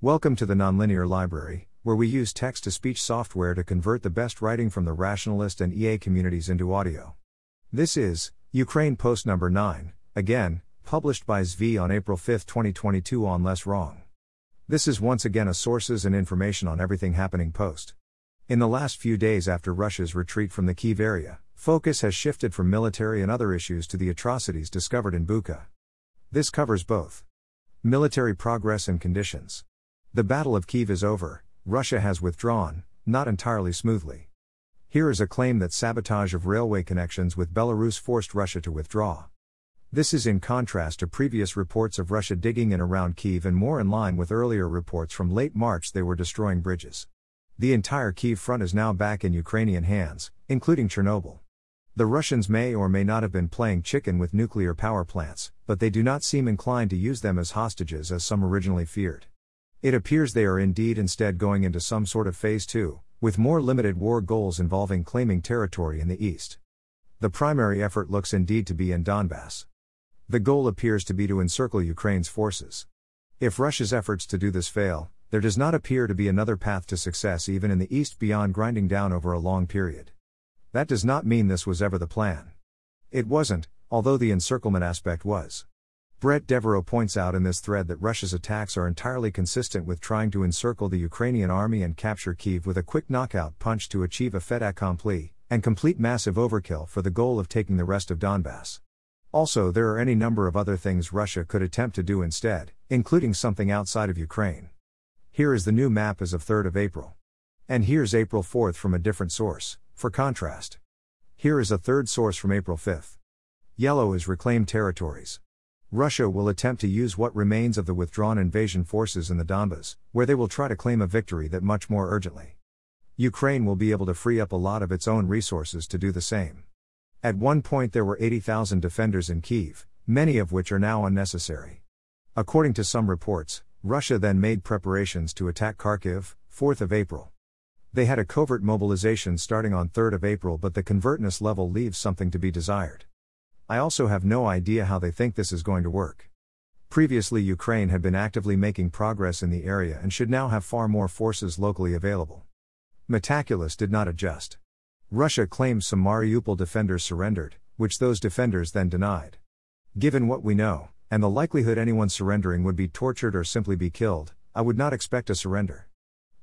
Welcome to the Nonlinear Library, where we use text to speech software to convert the best writing from the rationalist and EA communities into audio. This is Ukraine Post number 9, again, published by Zvi on April 5, 2022 on Less Wrong. This is once again a sources and information on everything happening post. In the last few days after Russia's retreat from the Kiev area, focus has shifted from military and other issues to the atrocities discovered in Bucha. This covers both military progress and conditions. The Battle of Kiev is over, Russia has withdrawn, not entirely smoothly. Here is a claim that sabotage of railway connections with Belarus forced Russia to withdraw. This is in contrast to previous reports of Russia digging in around Kiev and more in line with earlier reports from late March they were destroying bridges. The entire Kiev front is now back in Ukrainian hands, including Chernobyl. The Russians may or may not have been playing chicken with nuclear power plants, but they do not seem inclined to use them as hostages as some originally feared. It appears they are indeed instead going into some sort of phase 2, with more limited war goals involving claiming territory in the east. The primary effort looks indeed to be in Donbass. The goal appears to be to encircle Ukraine's forces. If Russia's efforts to do this fail, there does not appear to be another path to success even in the east beyond grinding down over a long period. That does not mean this was ever the plan. It wasn't, although the encirclement aspect was. Bret Devereaux points out in this thread that Russia's attacks are entirely consistent with trying to encircle the Ukrainian army and capture Kiev with a quick knockout punch to achieve a fait accompli, and complete massive overkill for the goal of taking the rest of Donbass. Also, there are any number of other things Russia could attempt to do instead, including something outside of Ukraine. Here is the new map as of 3rd of April. And here's April 4th from a different source, for contrast. Here is a third source from April 5th. Yellow is reclaimed territories. Russia will attempt to use what remains of the withdrawn invasion forces in the Donbas, where they will try to claim a victory that much more urgently. Ukraine will be able to free up a lot of its own resources to do the same. At one point, there were 80,000 defenders in Kiev, many of which are now unnecessary. According to some reports, Russia then made preparations to attack Kharkiv, 4th of April. They had a covert mobilization starting on 3rd of April, but the convertness level leaves something to be desired. I also have no idea how they think this is going to work. Previously, Ukraine had been actively making progress in the area and should now have far more forces locally available. Metaculus did not adjust. Russia claims some Mariupol defenders surrendered, which those defenders then denied. Given what we know, and the likelihood anyone surrendering would be tortured or simply be killed, I would not expect a surrender.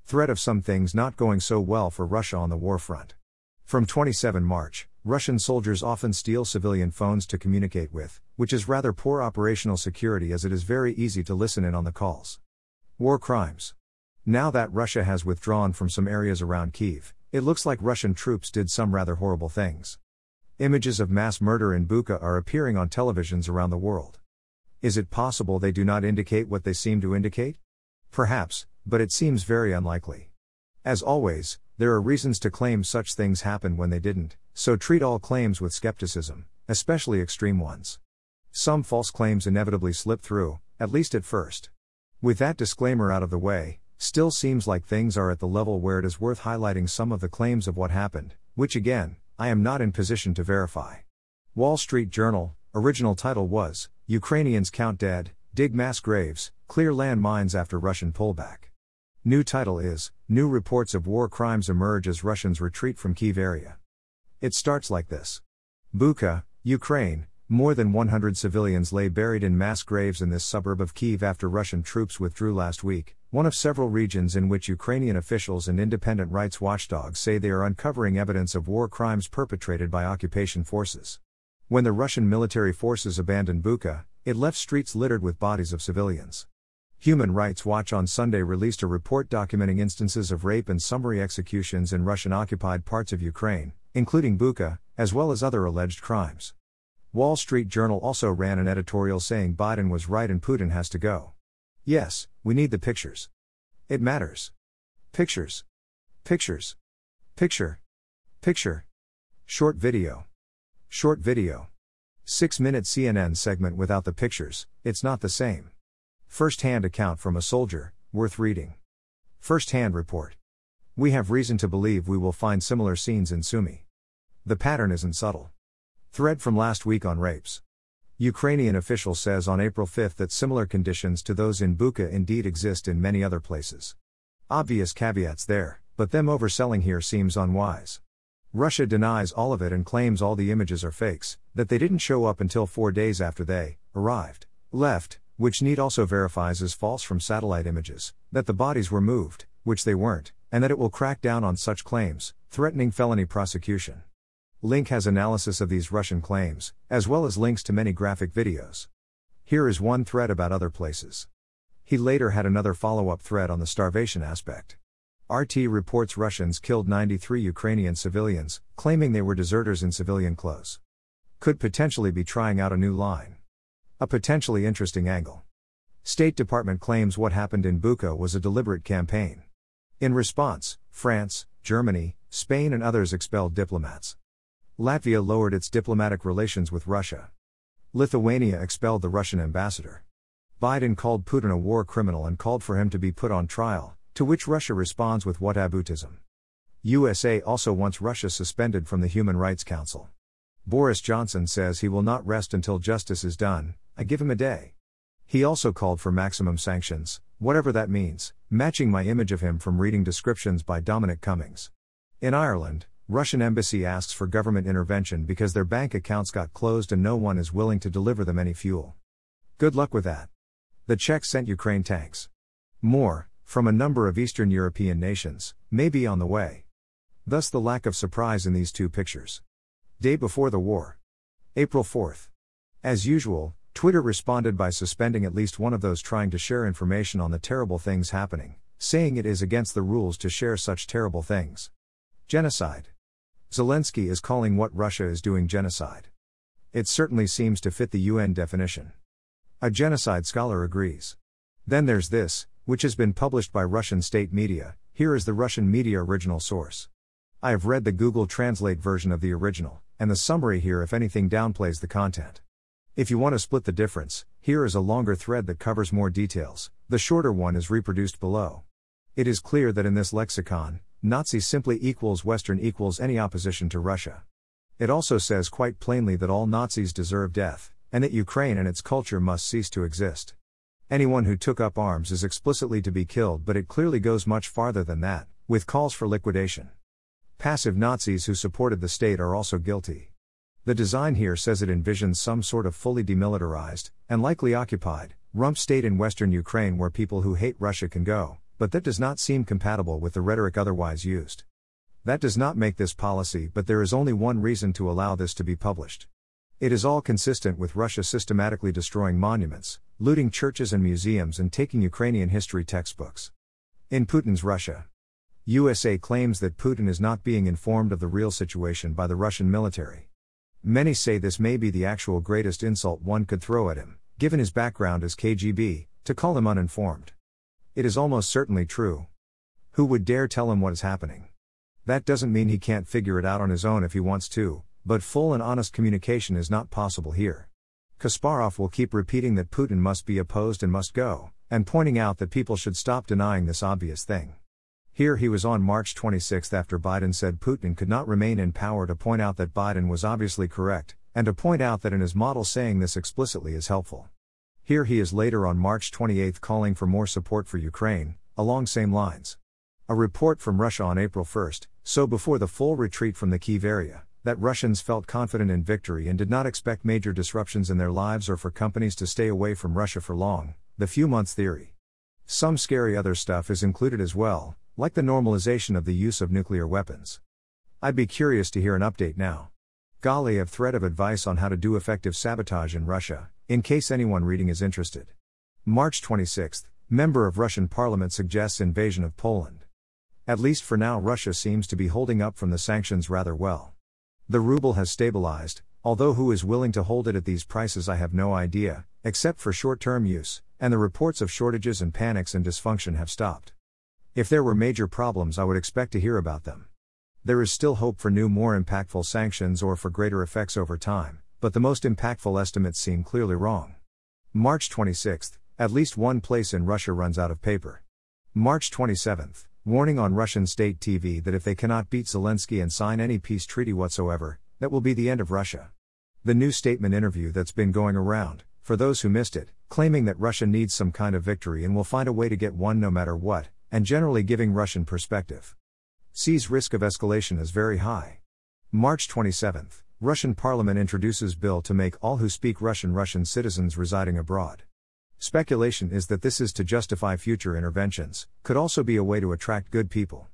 Threat of some things not going so well for Russia on the war front. From 27 March, Russian soldiers often steal civilian phones to communicate with, which is rather poor operational security as it is very easy to listen in on the calls. War crimes. Now that Russia has withdrawn from some areas around Kiev, it looks like Russian troops did some rather horrible things. Images of mass murder in Bucha are appearing on televisions around the world. Is it possible they do not indicate what they seem to indicate? Perhaps, but it seems very unlikely. As always, there are reasons to claim such things happened when they didn't, so treat all claims with skepticism, especially extreme ones. Some false claims inevitably slip through, at least at first. With that disclaimer out of the way, still seems like things are at the level where it is worth highlighting some of the claims of what happened, which again, I am not in position to verify. Wall Street Journal, original title was Ukrainians Count Dead, Dig Mass Graves, Clear Land Mines After Russian Pullback. New title is New reports of war crimes emerge as Russians retreat from Kiev area. It starts like this Bucha, Ukraine, more than 100 civilians lay buried in mass graves in this suburb of Kiev after Russian troops withdrew last week, one of several regions in which Ukrainian officials and independent rights watchdogs say they are uncovering evidence of war crimes perpetrated by occupation forces. When the Russian military forces abandoned Bucha, it left streets littered with bodies of civilians. Human Rights Watch on Sunday released a report documenting instances of rape and summary executions in Russian occupied parts of Ukraine, including Bucha, as well as other alleged crimes. Wall Street Journal also ran an editorial saying Biden was right and Putin has to go. Yes, we need the pictures. It matters. Pictures. Pictures. Picture. Picture. Short video. Short video. 6 minute CNN segment without the pictures, it's not the same. First hand account from a soldier, worth reading. First hand report. We have reason to believe we will find similar scenes in Sumy. The pattern isn't subtle. Thread from last week on rapes. Ukrainian official says on April 5 that similar conditions to those in Bucha indeed exist in many other places. Obvious caveats there, but them overselling here seems unwise. Russia denies all of it and claims all the images are fakes, that they didn't show up until four days after they arrived, left, which Need also verifies as false from satellite images, that the bodies were moved, which they weren't, and that it will crack down on such claims, threatening felony prosecution. Link has analysis of these Russian claims, as well as links to many graphic videos. Here is one thread about other places. He later had another follow up thread on the starvation aspect. RT reports Russians killed 93 Ukrainian civilians, claiming they were deserters in civilian clothes. Could potentially be trying out a new line. A potentially interesting angle. State Department claims what happened in Bucha was a deliberate campaign. In response, France, Germany, Spain, and others expelled diplomats. Latvia lowered its diplomatic relations with Russia. Lithuania expelled the Russian ambassador. Biden called Putin a war criminal and called for him to be put on trial, to which Russia responds with whataboutism. USA also wants Russia suspended from the Human Rights Council. Boris Johnson says he will not rest until justice is done, I give him a day. He also called for maximum sanctions, whatever that means, matching my image of him from reading descriptions by Dominic Cummings. In Ireland, Russian embassy asks for government intervention because their bank accounts got closed and no one is willing to deliver them any fuel. Good luck with that. The Czechs sent Ukraine tanks. More, from a number of Eastern European nations, may be on the way. Thus the lack of surprise in these two pictures. Day before the war. April 4th. As usual, Twitter responded by suspending at least one of those trying to share information on the terrible things happening, saying it is against the rules to share such terrible things. Genocide. Zelensky is calling what Russia is doing genocide. It certainly seems to fit the UN definition. A genocide scholar agrees. Then there's this, which has been published by Russian state media. Here is the Russian media original source. I have read the Google Translate version of the original, and the summary here, if anything, downplays the content. If you want to split the difference, here is a longer thread that covers more details, the shorter one is reproduced below. It is clear that in this lexicon, Nazi simply equals Western equals any opposition to Russia. It also says quite plainly that all Nazis deserve death, and that Ukraine and its culture must cease to exist. Anyone who took up arms is explicitly to be killed, but it clearly goes much farther than that, with calls for liquidation. Passive Nazis who supported the state are also guilty. The design here says it envisions some sort of fully demilitarized, and likely occupied, rump state in western Ukraine where people who hate Russia can go but that does not seem compatible with the rhetoric otherwise used. That does not make this policy, but there is only one reason to allow this to be published. It is all consistent with Russia systematically destroying monuments, looting churches and museums, and taking Ukrainian history textbooks. In Putin's Russia, USA claims that Putin is not being informed of the real situation by the Russian military. Many say this may be the actual greatest insult one could throw at him, given his background as KGB, to call him uninformed. It is almost certainly true. Who would dare tell him what is happening? That doesn't mean he can't figure it out on his own if he wants to, but full and honest communication is not possible here. Kasparov will keep repeating that Putin must be opposed and must go, and pointing out that people should stop denying this obvious thing. Here he was on March 26 after Biden said Putin could not remain in power to point out that Biden was obviously correct, and to point out that in his model saying this explicitly is helpful. Here he is later on March 28 calling for more support for Ukraine, along same lines. A report from Russia on April 1, so before the full retreat from the Kiev area, that Russians felt confident in victory and did not expect major disruptions in their lives or for companies to stay away from Russia for long, the few months theory. Some scary other stuff is included as well, like the normalization of the use of nuclear weapons. I'd be curious to hear an update now. Golly, a thread of advice on how to do effective sabotage in Russia, in case anyone reading is interested. March 26, member of Russian parliament suggests invasion of Poland. At least for now, Russia seems to be holding up from the sanctions rather well. The ruble has stabilized, although who is willing to hold it at these prices, I have no idea, except for short term use, and the reports of shortages and panics and dysfunction have stopped. If there were major problems, I would expect to hear about them. There is still hope for new, more impactful sanctions or for greater effects over time but the most impactful estimates seem clearly wrong. March 26, at least one place in Russia runs out of paper. March 27, warning on Russian state TV that if they cannot beat Zelensky and sign any peace treaty whatsoever, that will be the end of Russia. The new statement interview that's been going around, for those who missed it, claiming that Russia needs some kind of victory and will find a way to get one no matter what, and generally giving Russian perspective. Sees risk of escalation as very high. March 27, Russian parliament introduces bill to make all who speak Russian Russian citizens residing abroad. Speculation is that this is to justify future interventions, could also be a way to attract good people.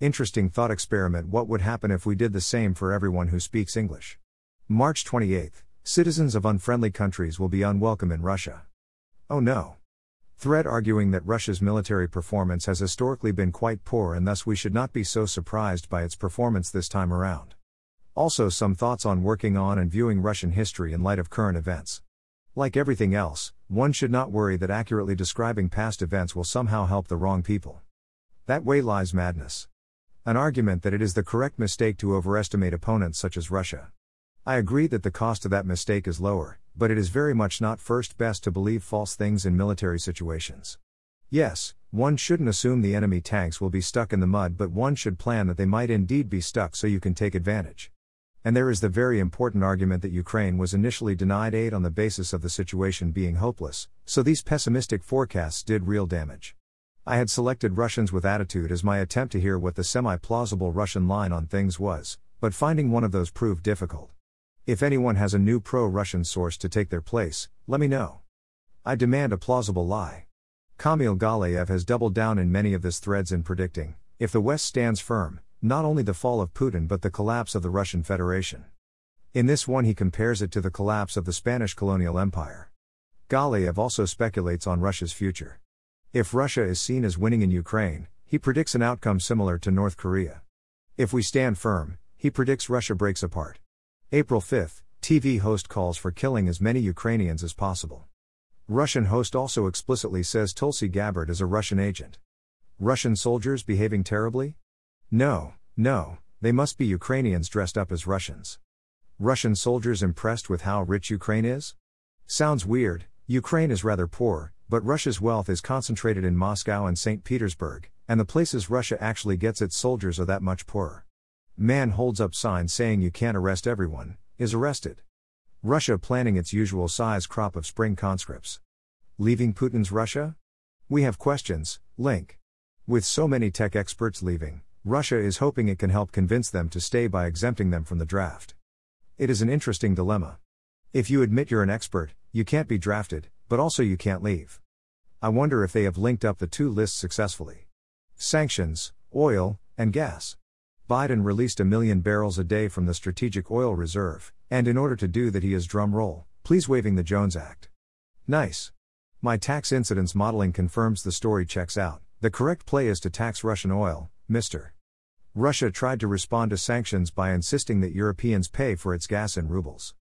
Interesting thought experiment what would happen if we did the same for everyone who speaks English? March 28, citizens of unfriendly countries will be unwelcome in Russia. Oh no. Thread arguing that Russia's military performance has historically been quite poor and thus we should not be so surprised by its performance this time around. Also, some thoughts on working on and viewing Russian history in light of current events. Like everything else, one should not worry that accurately describing past events will somehow help the wrong people. That way lies madness. An argument that it is the correct mistake to overestimate opponents such as Russia. I agree that the cost of that mistake is lower, but it is very much not first best to believe false things in military situations. Yes, one shouldn't assume the enemy tanks will be stuck in the mud, but one should plan that they might indeed be stuck so you can take advantage. And there is the very important argument that Ukraine was initially denied aid on the basis of the situation being hopeless, so these pessimistic forecasts did real damage. I had selected Russians with attitude as my attempt to hear what the semi plausible Russian line on things was, but finding one of those proved difficult. If anyone has a new pro Russian source to take their place, let me know. I demand a plausible lie. Kamil Galeev has doubled down in many of his threads in predicting if the West stands firm, not only the fall of Putin but the collapse of the Russian Federation. In this one, he compares it to the collapse of the Spanish colonial empire. Galeev also speculates on Russia's future. If Russia is seen as winning in Ukraine, he predicts an outcome similar to North Korea. If we stand firm, he predicts Russia breaks apart. April 5, TV host calls for killing as many Ukrainians as possible. Russian host also explicitly says Tulsi Gabbard is a Russian agent. Russian soldiers behaving terribly? No, no, they must be Ukrainians dressed up as Russians. Russian soldiers impressed with how rich Ukraine is? Sounds weird, Ukraine is rather poor, but Russia's wealth is concentrated in Moscow and St. Petersburg, and the places Russia actually gets its soldiers are that much poorer. Man holds up signs saying you can't arrest everyone, is arrested. Russia planning its usual size crop of spring conscripts. Leaving Putin's Russia? We have questions, Link. With so many tech experts leaving, Russia is hoping it can help convince them to stay by exempting them from the draft. It is an interesting dilemma. If you admit you're an expert, you can't be drafted, but also you can't leave. I wonder if they have linked up the two lists successfully. Sanctions, oil, and gas. Biden released a million barrels a day from the Strategic Oil Reserve, and in order to do that, he is drum roll, please waiving the Jones Act. Nice. My tax incidence modeling confirms the story checks out. The correct play is to tax Russian oil, Mr. Russia tried to respond to sanctions by insisting that Europeans pay for its gas in rubles.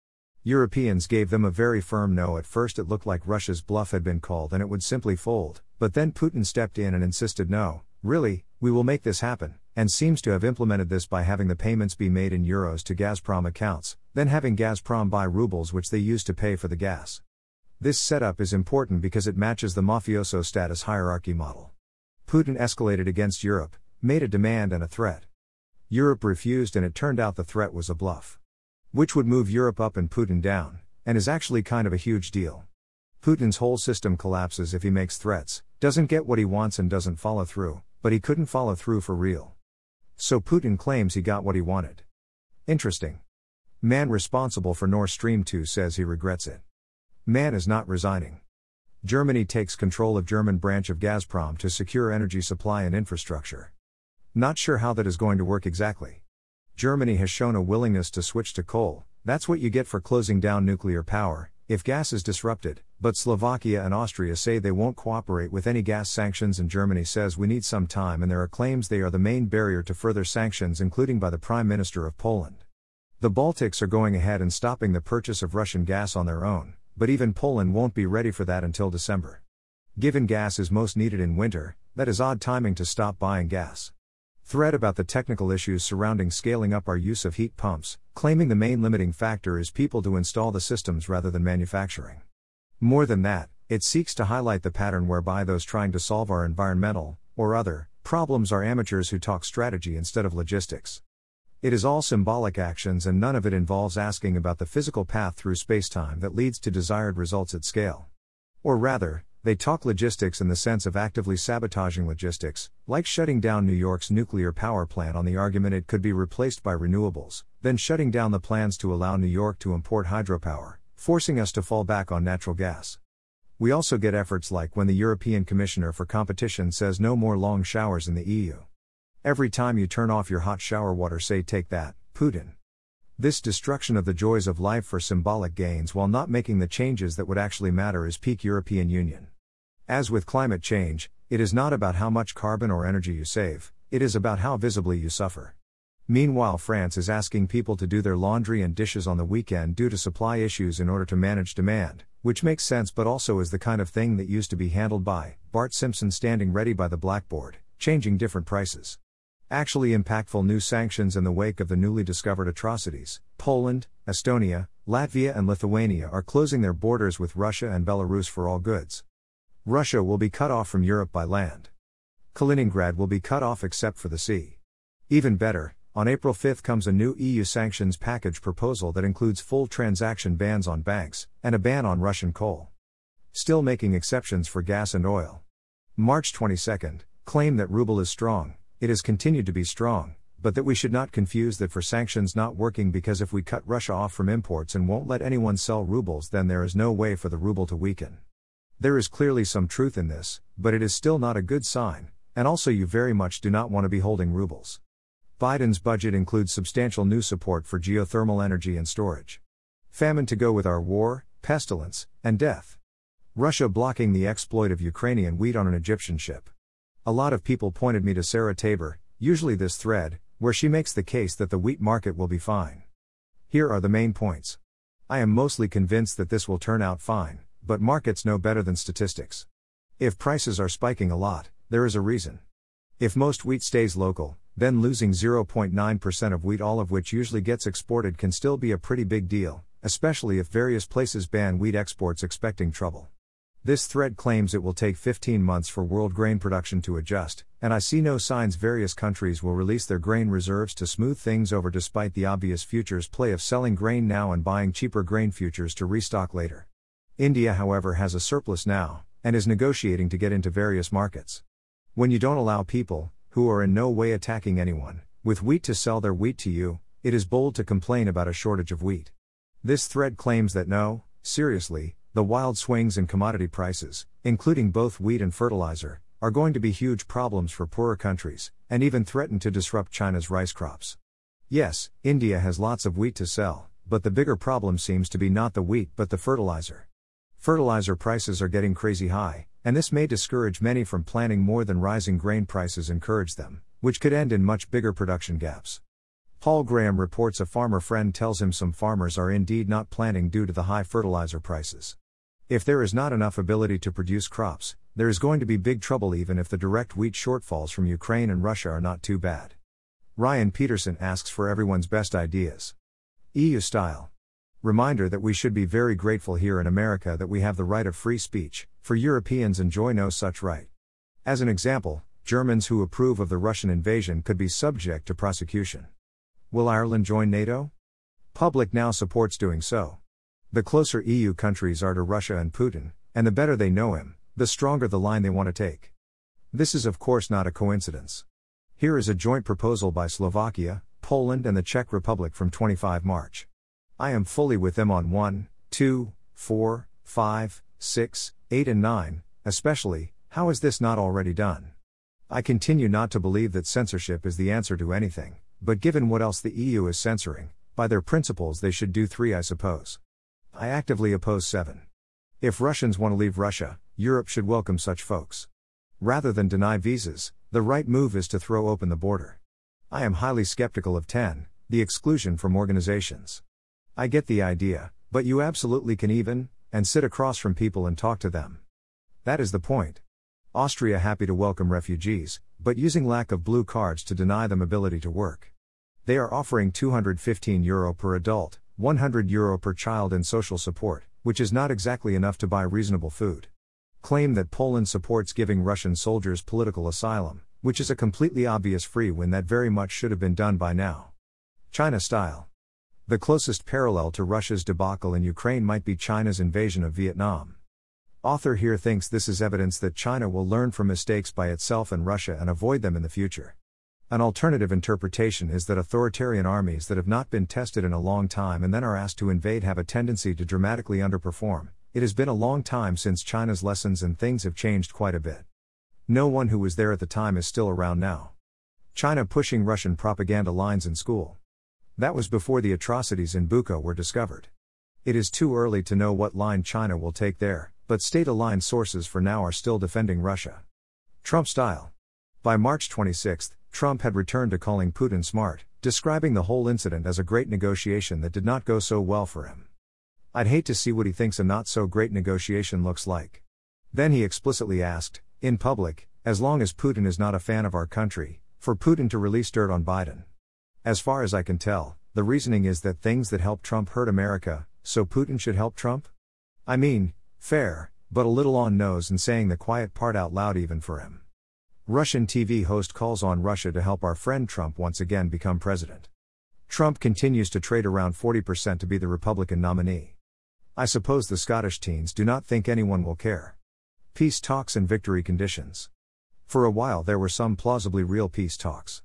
Europeans gave them a very firm no. At first, it looked like Russia's bluff had been called and it would simply fold, but then Putin stepped in and insisted no, really, we will make this happen, and seems to have implemented this by having the payments be made in euros to Gazprom accounts, then having Gazprom buy rubles which they use to pay for the gas. This setup is important because it matches the mafioso status hierarchy model. Putin escalated against Europe, made a demand and a threat. Europe refused, and it turned out the threat was a bluff. Which would move Europe up and Putin down, and is actually kind of a huge deal. Putin's whole system collapses if he makes threats, doesn't get what he wants, and doesn't follow through, but he couldn't follow through for real. So Putin claims he got what he wanted. Interesting. Man responsible for Nord Stream 2 says he regrets it. Man is not resigning. Germany takes control of German branch of Gazprom to secure energy supply and infrastructure. Not sure how that is going to work exactly. Germany has shown a willingness to switch to coal, that's what you get for closing down nuclear power, if gas is disrupted, but Slovakia and Austria say they won't cooperate with any gas sanctions, and Germany says we need some time, and there are claims they are the main barrier to further sanctions, including by the Prime Minister of Poland. The Baltics are going ahead and stopping the purchase of Russian gas on their own, but even Poland won't be ready for that until December. Given gas is most needed in winter, that is odd timing to stop buying gas. Thread about the technical issues surrounding scaling up our use of heat pumps, claiming the main limiting factor is people to install the systems rather than manufacturing. More than that, it seeks to highlight the pattern whereby those trying to solve our environmental, or other, problems are amateurs who talk strategy instead of logistics. It is all symbolic actions and none of it involves asking about the physical path through spacetime that leads to desired results at scale. Or rather, they talk logistics in the sense of actively sabotaging logistics, like shutting down New York's nuclear power plant on the argument it could be replaced by renewables, then shutting down the plans to allow New York to import hydropower, forcing us to fall back on natural gas. We also get efforts like when the European Commissioner for Competition says no more long showers in the EU. Every time you turn off your hot shower water, say, take that, Putin. This destruction of the joys of life for symbolic gains while not making the changes that would actually matter is peak European Union. As with climate change, it is not about how much carbon or energy you save, it is about how visibly you suffer. Meanwhile, France is asking people to do their laundry and dishes on the weekend due to supply issues in order to manage demand, which makes sense but also is the kind of thing that used to be handled by Bart Simpson standing ready by the blackboard, changing different prices. Actually impactful new sanctions in the wake of the newly discovered atrocities. Poland, Estonia, Latvia, and Lithuania are closing their borders with Russia and Belarus for all goods. Russia will be cut off from Europe by land. Kaliningrad will be cut off except for the sea. Even better, on April 5 comes a new EU sanctions package proposal that includes full transaction bans on banks and a ban on Russian coal. Still making exceptions for gas and oil. March 22 claim that ruble is strong, it has continued to be strong, but that we should not confuse that for sanctions not working because if we cut Russia off from imports and won't let anyone sell rubles, then there is no way for the ruble to weaken. There is clearly some truth in this, but it is still not a good sign, and also you very much do not want to be holding rubles. Biden's budget includes substantial new support for geothermal energy and storage. Famine to go with our war, pestilence, and death. Russia blocking the exploit of Ukrainian wheat on an Egyptian ship. A lot of people pointed me to Sarah Taber, usually this thread, where she makes the case that the wheat market will be fine. Here are the main points. I am mostly convinced that this will turn out fine, but markets know better than statistics. If prices are spiking a lot, there is a reason. If most wheat stays local, then losing 0.9% of wheat, all of which usually gets exported, can still be a pretty big deal, especially if various places ban wheat exports expecting trouble. This thread claims it will take 15 months for world grain production to adjust, and I see no signs various countries will release their grain reserves to smooth things over despite the obvious futures play of selling grain now and buying cheaper grain futures to restock later. India, however, has a surplus now, and is negotiating to get into various markets. When you don't allow people, who are in no way attacking anyone, with wheat to sell their wheat to you, it is bold to complain about a shortage of wheat. This thread claims that no, seriously, the wild swings in commodity prices, including both wheat and fertilizer, are going to be huge problems for poorer countries, and even threaten to disrupt China's rice crops. Yes, India has lots of wheat to sell, but the bigger problem seems to be not the wheat but the fertilizer. Fertilizer prices are getting crazy high, and this may discourage many from planting more than rising grain prices encourage them, which could end in much bigger production gaps. Paul Graham reports a farmer friend tells him some farmers are indeed not planting due to the high fertilizer prices. If there is not enough ability to produce crops, there is going to be big trouble even if the direct wheat shortfalls from Ukraine and Russia are not too bad. Ryan Peterson asks for everyone's best ideas. EU style. Reminder that we should be very grateful here in America that we have the right of free speech, for Europeans enjoy no such right. As an example, Germans who approve of the Russian invasion could be subject to prosecution. Will Ireland join NATO? Public now supports doing so. The closer EU countries are to Russia and Putin, and the better they know him, the stronger the line they want to take. This is, of course, not a coincidence. Here is a joint proposal by Slovakia, Poland, and the Czech Republic from 25 March. I am fully with them on 1, 2, 4, 5, 6, 8, and 9, especially, how is this not already done? I continue not to believe that censorship is the answer to anything. But given what else the EU is censoring, by their principles they should do three, I suppose. I actively oppose seven. If Russians want to leave Russia, Europe should welcome such folks. Rather than deny visas, the right move is to throw open the border. I am highly skeptical of 10, the exclusion from organizations. I get the idea, but you absolutely can even, and sit across from people and talk to them. That is the point. Austria happy to welcome refugees, but using lack of blue cards to deny them ability to work. They are offering 215 euro per adult, 100 euro per child in social support, which is not exactly enough to buy reasonable food. Claim that Poland supports giving Russian soldiers political asylum, which is a completely obvious free win that very much should have been done by now. China style. The closest parallel to Russia's debacle in Ukraine might be China's invasion of Vietnam. Author here thinks this is evidence that China will learn from mistakes by itself and Russia and avoid them in the future. An alternative interpretation is that authoritarian armies that have not been tested in a long time and then are asked to invade have a tendency to dramatically underperform. It has been a long time since China's lessons and things have changed quite a bit. No one who was there at the time is still around now. China pushing Russian propaganda lines in school. That was before the atrocities in Bucha were discovered. It is too early to know what line China will take there, but state aligned sources for now are still defending Russia. Trump style. By March 26, Trump had returned to calling Putin smart, describing the whole incident as a great negotiation that did not go so well for him. I'd hate to see what he thinks a not so great negotiation looks like. Then he explicitly asked, in public, as long as Putin is not a fan of our country, for Putin to release dirt on Biden. As far as I can tell, the reasoning is that things that help Trump hurt America, so Putin should help Trump? I mean, fair, but a little on nose and saying the quiet part out loud even for him. Russian TV host calls on Russia to help our friend Trump once again become president. Trump continues to trade around 40% to be the Republican nominee. I suppose the Scottish teens do not think anyone will care. Peace talks and victory conditions. For a while there were some plausibly real peace talks.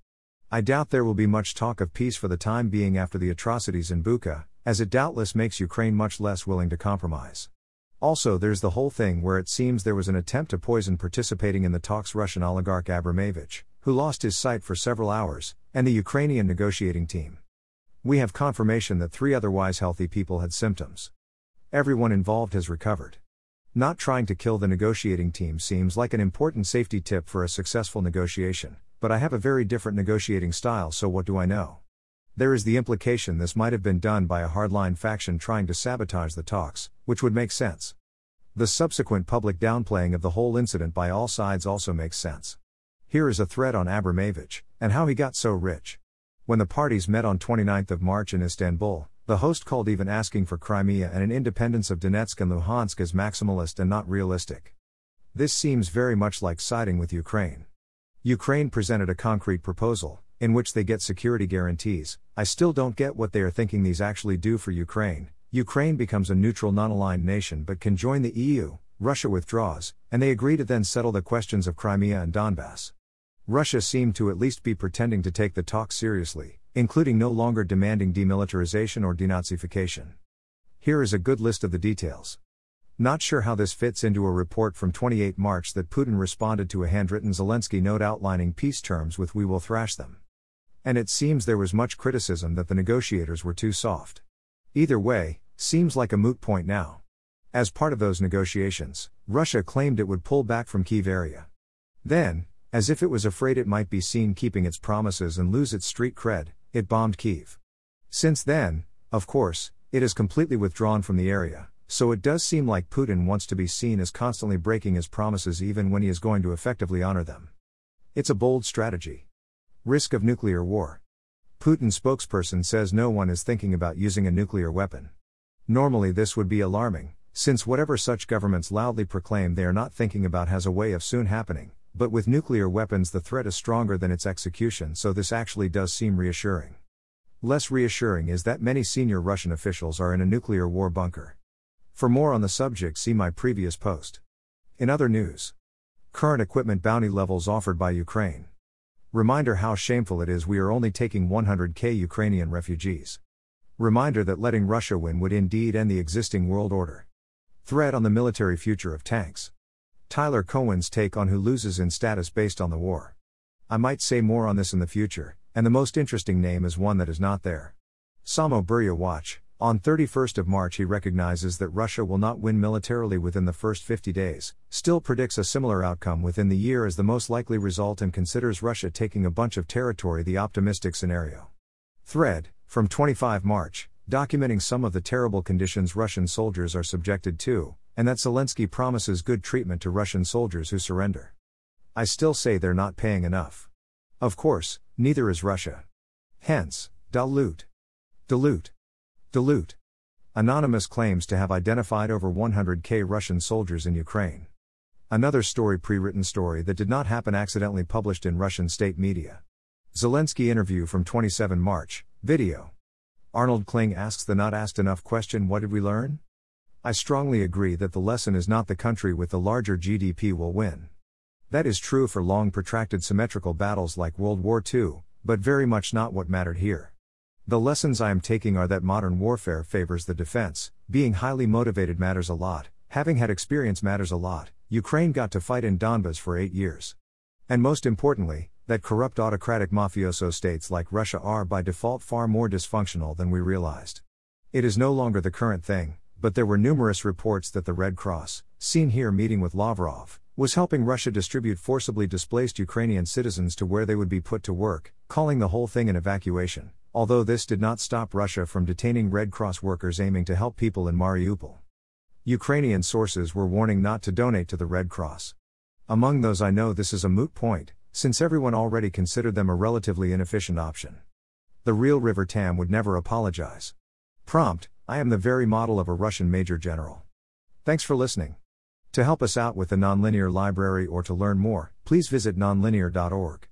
I doubt there will be much talk of peace for the time being after the atrocities in Bucha, as it doubtless makes Ukraine much less willing to compromise. Also, there's the whole thing where it seems there was an attempt to poison participating in the talks Russian oligarch Abramovich, who lost his sight for several hours, and the Ukrainian negotiating team. We have confirmation that three otherwise healthy people had symptoms. Everyone involved has recovered. Not trying to kill the negotiating team seems like an important safety tip for a successful negotiation, but I have a very different negotiating style, so what do I know? There is the implication this might have been done by a hardline faction trying to sabotage the talks, which would make sense. The subsequent public downplaying of the whole incident by all sides also makes sense. Here is a thread on Abramovich, and how he got so rich. When the parties met on 29th of March in Istanbul, the host called even asking for Crimea and an independence of Donetsk and Luhansk as maximalist and not realistic. This seems very much like siding with Ukraine. Ukraine presented a concrete proposal, in which they get security guarantees. I still don't get what they are thinking these actually do for Ukraine. Ukraine becomes a neutral, non aligned nation but can join the EU, Russia withdraws, and they agree to then settle the questions of Crimea and Donbass. Russia seemed to at least be pretending to take the talks seriously, including no longer demanding demilitarization or denazification. Here is a good list of the details. Not sure how this fits into a report from 28 March that Putin responded to a handwritten Zelensky note outlining peace terms with We will thrash them. And it seems there was much criticism that the negotiators were too soft. Either way, seems like a moot point now. As part of those negotiations, Russia claimed it would pull back from Kiev area. Then, as if it was afraid it might be seen keeping its promises and lose its street cred, it bombed Kiev. Since then, of course, it has completely withdrawn from the area, so it does seem like Putin wants to be seen as constantly breaking his promises even when he is going to effectively honor them. It's a bold strategy. Risk of nuclear war. Putin spokesperson says no one is thinking about using a nuclear weapon. Normally, this would be alarming, since whatever such governments loudly proclaim they are not thinking about has a way of soon happening, but with nuclear weapons, the threat is stronger than its execution, so this actually does seem reassuring. Less reassuring is that many senior Russian officials are in a nuclear war bunker. For more on the subject, see my previous post. In other news, current equipment bounty levels offered by Ukraine. Reminder how shameful it is we are only taking 100k Ukrainian refugees. Reminder that letting Russia win would indeed end the existing world order. Threat on the military future of tanks. Tyler Cowen's take on who loses in status based on the war. I might say more on this in the future, and the most interesting name is one that is not there. Samo Burja Watch, on 31st of March he recognizes that Russia will not win militarily within the first 50 days, still predicts a similar outcome within the year as the most likely result and considers Russia taking a bunch of territory the optimistic scenario. Thread, from 25 March, documenting some of the terrible conditions Russian soldiers are subjected to, and that Zelensky promises good treatment to Russian soldiers who surrender. I still say they're not paying enough. Of course, neither is Russia. Hence, dilute. Dilute. Dilute. Anonymous claims to have identified over 100k Russian soldiers in Ukraine. Another story pre written story that did not happen accidentally published in Russian state media. Zelensky interview from 27 March, Video. Arnold Kling asks the not asked enough question What did we learn? I strongly agree that the lesson is not the country with the larger GDP will win. That is true for long protracted symmetrical battles like World War II, but very much not what mattered here. The lessons I am taking are that modern warfare favors the defense, being highly motivated matters a lot, having had experience matters a lot. Ukraine got to fight in Donbas for eight years. And most importantly, that corrupt autocratic mafioso states like Russia are by default far more dysfunctional than we realized. It is no longer the current thing, but there were numerous reports that the Red Cross, seen here meeting with Lavrov, was helping Russia distribute forcibly displaced Ukrainian citizens to where they would be put to work, calling the whole thing an evacuation, although this did not stop Russia from detaining Red Cross workers aiming to help people in Mariupol. Ukrainian sources were warning not to donate to the Red Cross. Among those I know this is a moot point, since everyone already considered them a relatively inefficient option. The real River Tam would never apologize. Prompt, I am the very model of a Russian major general. Thanks for listening. To help us out with the Nonlinear Library or to learn more, please visit nonlinear.org.